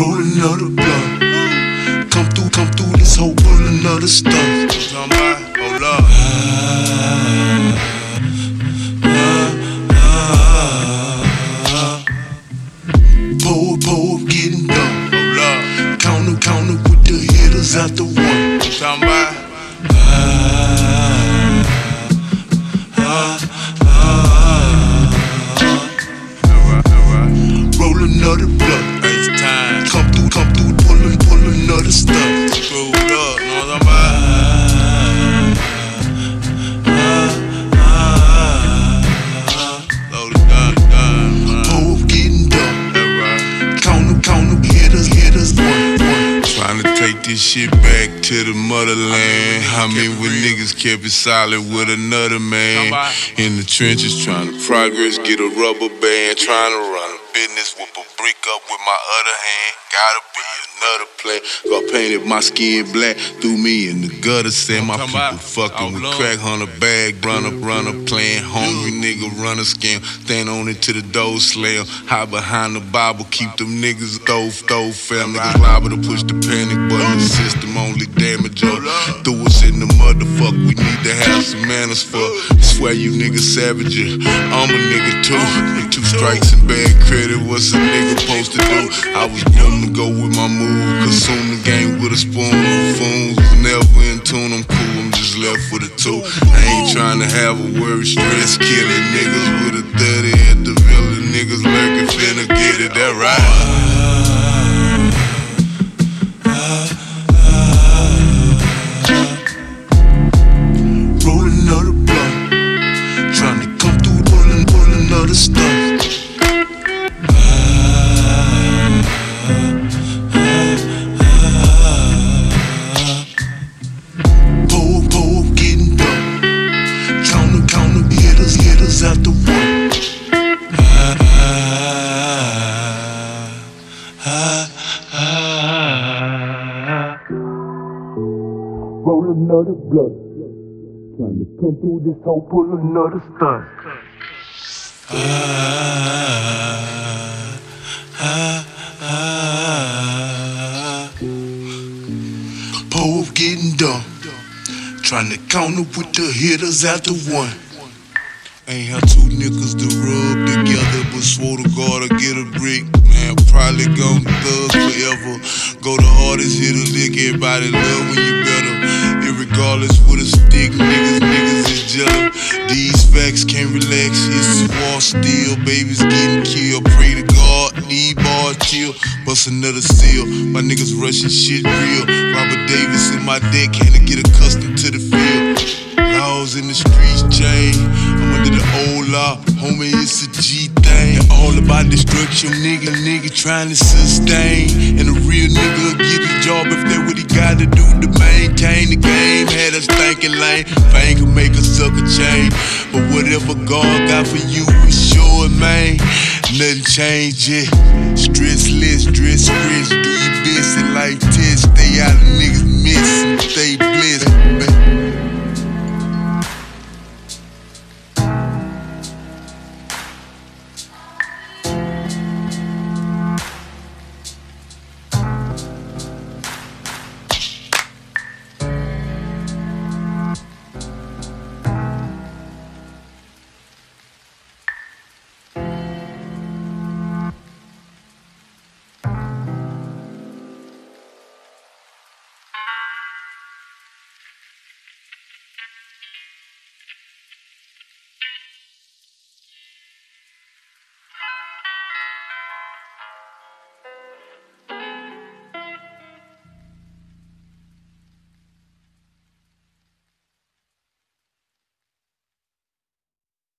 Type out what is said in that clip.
another blunt. Come through, come through this whole another stunt. Talking about, hold up. Pull up, pull up, getting done. Up. With the hitters out the one. Talking about. This shit back to the motherland. I mean, when niggas kept it solid with another man. In the trenches, trying to progress, get a rubber band. Trying to run business, whip a brick up with my other hand. Gotta be another plan. God painted my skin black, threw me in the gutter. Said my people fucking with crack, hunter bag, runner, runner, playing hungry nigga, runner scam. Stand on it to the door slam. Hide behind the Bible, keep them niggas throw, throw, fam. Niggas liable to push the panic button. The system only damage. Threw us the motherfuck. We need to have some manners for. Swear you niggas savages. I'm a nigga too. And two strikes and bad credit. What's a nigga supposed to do? I was born to go with my move. Consume the game with a spoon. Fools never in tune. I'm cool. I'm just left with a two. I ain't trying to have a worry, stress, killing niggas with a 30 at the villa. Niggas lurking, finna get it. That right. Stunt. Pull, pull, getting done. Counter, counter, out the one. Roll another blunt. Trying to come through this hole, pull another stunt. Up getting done. Trying to counter with the hitters after one. Ain't had two niggas to rub together, but swore to God I get a brick. Man, probably gon' thug forever. Go the hardest, hit a lick, everybody love when you better. Irregardless with a stick, niggas, can't relax, it's a war still. Babies getting killed, pray to God, need bars chill. Bust another seal, my niggas rushing shit real. Robert Davis in my deck, to get accustomed to the feel. Laws in the streets change. I'm under the old law, homie, it's a G thing. All about destruction, nigga, nigga trying to sustain. And a real nigga get the job if that what he gotta do to maintain the game. Had us thinking lane, fame can make a sucker change. But whatever God got for you, we sure it, man. Nothing changed yet. Stressless, dress rich, do your best in life